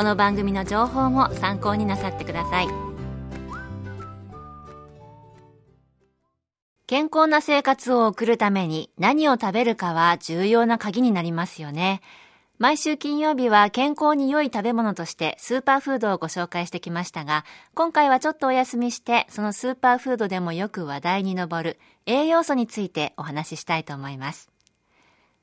この番組の情報も参考になさってください健康な生活を送るために何を食べるかは重要な鍵になりますよね毎週金曜日は健康に良い食べ物としてスーパーフードをご紹介してきましたが、今回はちょっとお休みして、そのスーパーフードでもよく話題に上る栄養素についてお話ししたいと思います。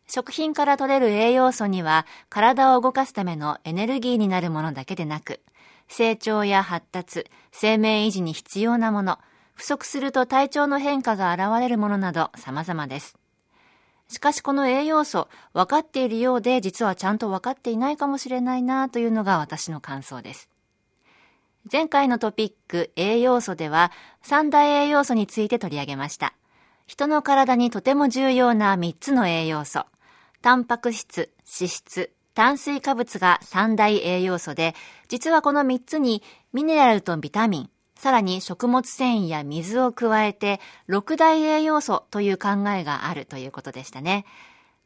食品から取れる栄養素には体を動かすためのエネルギーになるものだけでなく、成長や発達、生命維持に必要なもの、不足すると体調の変化が現れるものなど様々です。しかしこの栄養素、分かっているようで実はちゃんと分かっていないかもしれないなというのが私の感想です。前回のトピック栄養素では三大栄養素について取り上げました。人の体にとても重要な3つの栄養素。タンパク質、脂質、炭水化物が三大栄養素で、実はこの3つにミネラルとビタミン、さらに食物繊維や水を加えて6大栄養素という考えがあるということでしたね。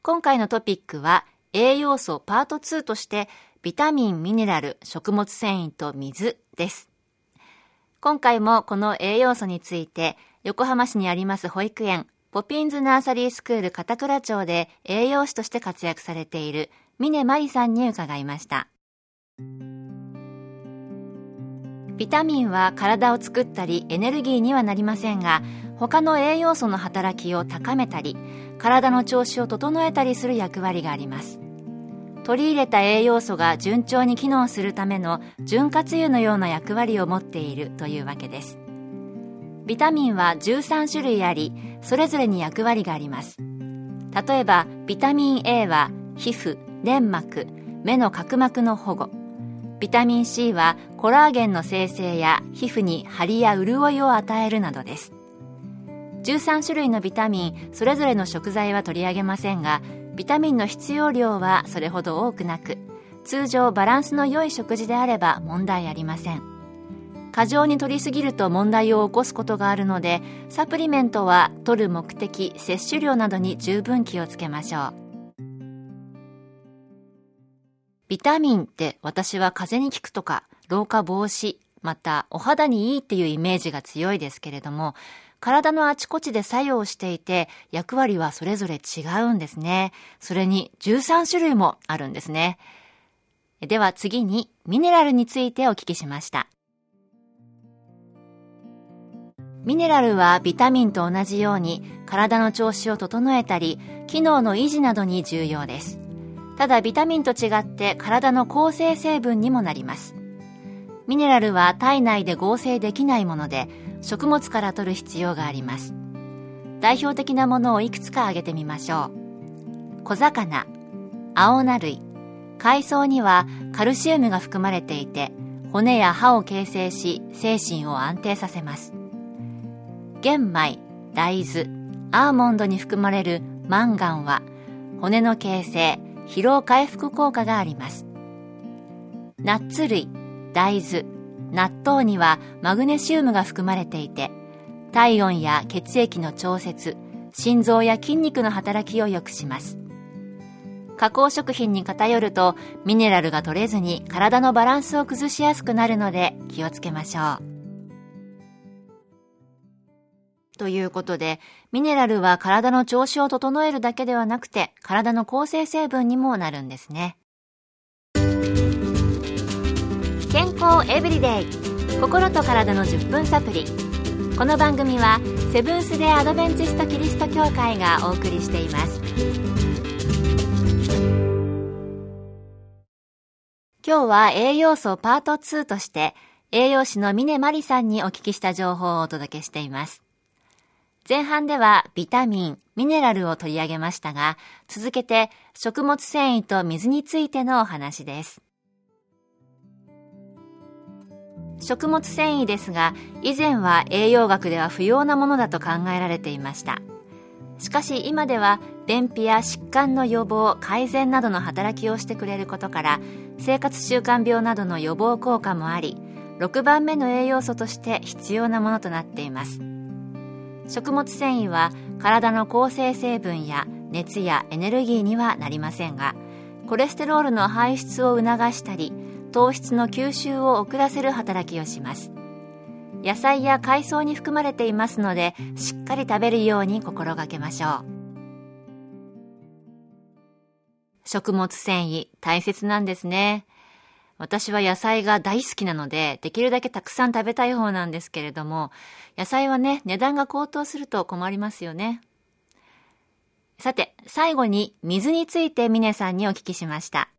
今回のトピックは栄養素パート2としてビタミン、ミネラル、食物繊維と水です。今回もこの栄養素について横浜市にあります保育園ポピンズナーサリースクール片倉町で栄養士として活躍されている峰真理さんに伺いました。ビタミンは体を作ったりエネルギーにはなりませんが、他の栄養素の働きを高めたり、体の調子を整えたりする役割があります。取り入れた栄養素が順調に機能するための潤滑油のような役割を持っているというわけです。ビタミンは13種類あり、それぞれに役割があります。例えばビタミン A は皮膚粘膜目の角膜の保護。ビタミン C はコラーゲンの生成や皮膚に張りや潤いを与えるなどです。13種類のビタミンそれぞれの食材は取り上げませんがビタミンの必要量はそれほど多くなく通常バランスの良い食事であれば問題ありません。過剰に摂りすぎると問題を起こすことがあるのでサプリメントは取る目的摂取量などに十分気をつけましょう。ビタミンって私は風邪に効くとか老化防止またお肌にいいっていうイメージが強いですけれども体のあちこちで作用していて役割はそれぞれ違うんですね。それに13種類もあるんですね。では次にミネラルについてお聞きしました。ミネラルはビタミンと同じように体の調子を整えたり機能の維持などに重要です。ただビタミンと違って体の構成成分にもなります。ミネラルは体内で合成できないもので食物から取る必要があります。代表的なものをいくつか挙げてみましょう。小魚青菜類海藻にはカルシウムが含まれていて骨や歯を形成し精神を安定させます。玄米、大豆、アーモンドに含まれるマンガンは骨の形成、疲労回復効果があります。ナッツ類、大豆、納豆にはマグネシウムが含まれていて、体温や血液の調節、心臓や筋肉の働きを良くします。加工食品に偏るとミネラルが取れずに体のバランスを崩しやすくなるので気をつけましょう。ということで、ミネラルは体の調子を整えるだけではなくて、体の構成成分にもなるんですね。健康エブリデイ。心と体の10分サプリ。この番組はセブンス・デ・アドベンチスト・キリスト教会がお送りしています。今日は栄養素パート2として栄養士の峰真理さんにお聞きした情報をお届けしています。前半ではビタミン、ミネラルを取り上げましたが、続けて食物繊維と水についてのお話です。食物繊維ですが、以前は栄養学では不要なものだと考えられていました。しかし今では便秘や疾患の予防、改善などの働きをしてくれることから、生活習慣病などの予防効果もあり、6番目の栄養素として必要なものとなっています。食物繊維は体の構成成分や熱やエネルギーにはなりませんが、コレステロールの排出を促したり、糖質の吸収を遅らせる働きをします。野菜や海藻に含まれていますのでしっかり食べるように心がけましょう。食物繊維大切なんですね。私は野菜が大好きなので、できるだけたくさん食べたい方なんですけれども、野菜はね、値段が高騰すると困りますよね。さて、最後に水について峰さんにお聞きしました。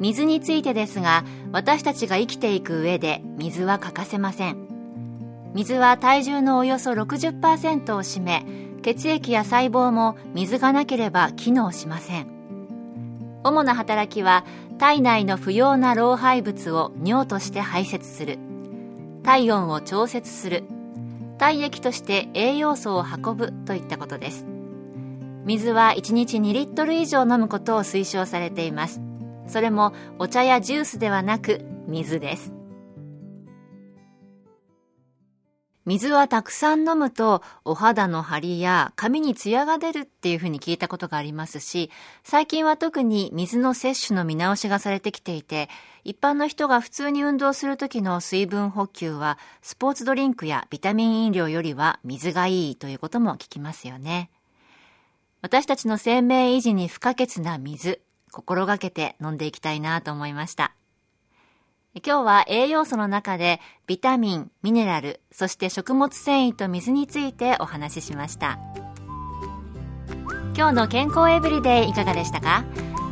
水についてですが私たちが生きていく上で水は欠かせません水は体重のおよそ60%を占め血液や細胞も水がなければ機能しません主な働きは体内の不要な老廃物を尿として排泄する。体温を調節する。体液として栄養素を運ぶといったことです。水は1日2リットル以上飲むことを推奨されています。それもお茶やジュースではなく水です。水はたくさん飲むとお肌の張りや髪にツヤが出るっていうふうに聞いたことがありますし、最近は特に水の摂取の見直しがされてきていて、一般の人が普通に運動する時の水分補給はスポーツドリンクやビタミン飲料よりは水がいいということも聞きますよね。私たちの生命維持に不可欠な水、心がけて飲んでいきたいなと思いました。今日は栄養素の中でビタミン、ミネラル、そして食物繊維と水についてお話ししました。今日の健康エブリデイいかがでしたか？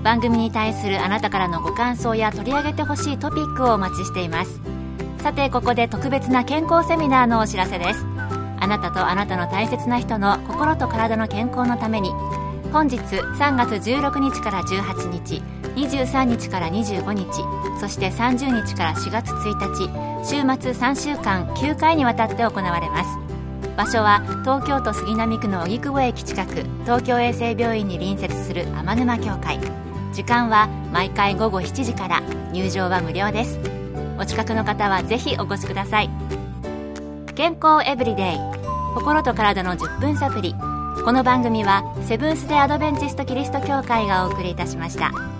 番組に対するあなたからのご感想や取り上げてほしいトピックをお待ちしています。さてここで特別な健康セミナーのお知らせです。あなたとあなたの大切な人の心と体の健康のために本日3月16日から18日23日から25日そして30日から4月1日週末3週間9回にわたって行われます。場所は東京都杉並区の荻窪駅近く東京衛生病院に隣接する天沼協会。時間は毎回午後7時から入場は無料です。お近くの方はぜひお越しください。健康エブリデイ。心と体の10分サプリこの番組はセブンス・デ・アドベンチスト・キリスト教会がお送りいたしました。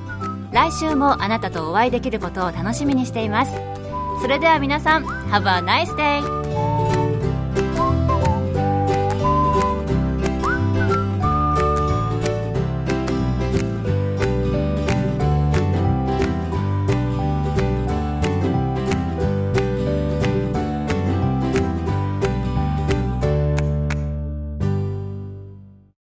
来週もあなたとお会いできることを楽しみにしていますそれでは皆さん Have a nice day!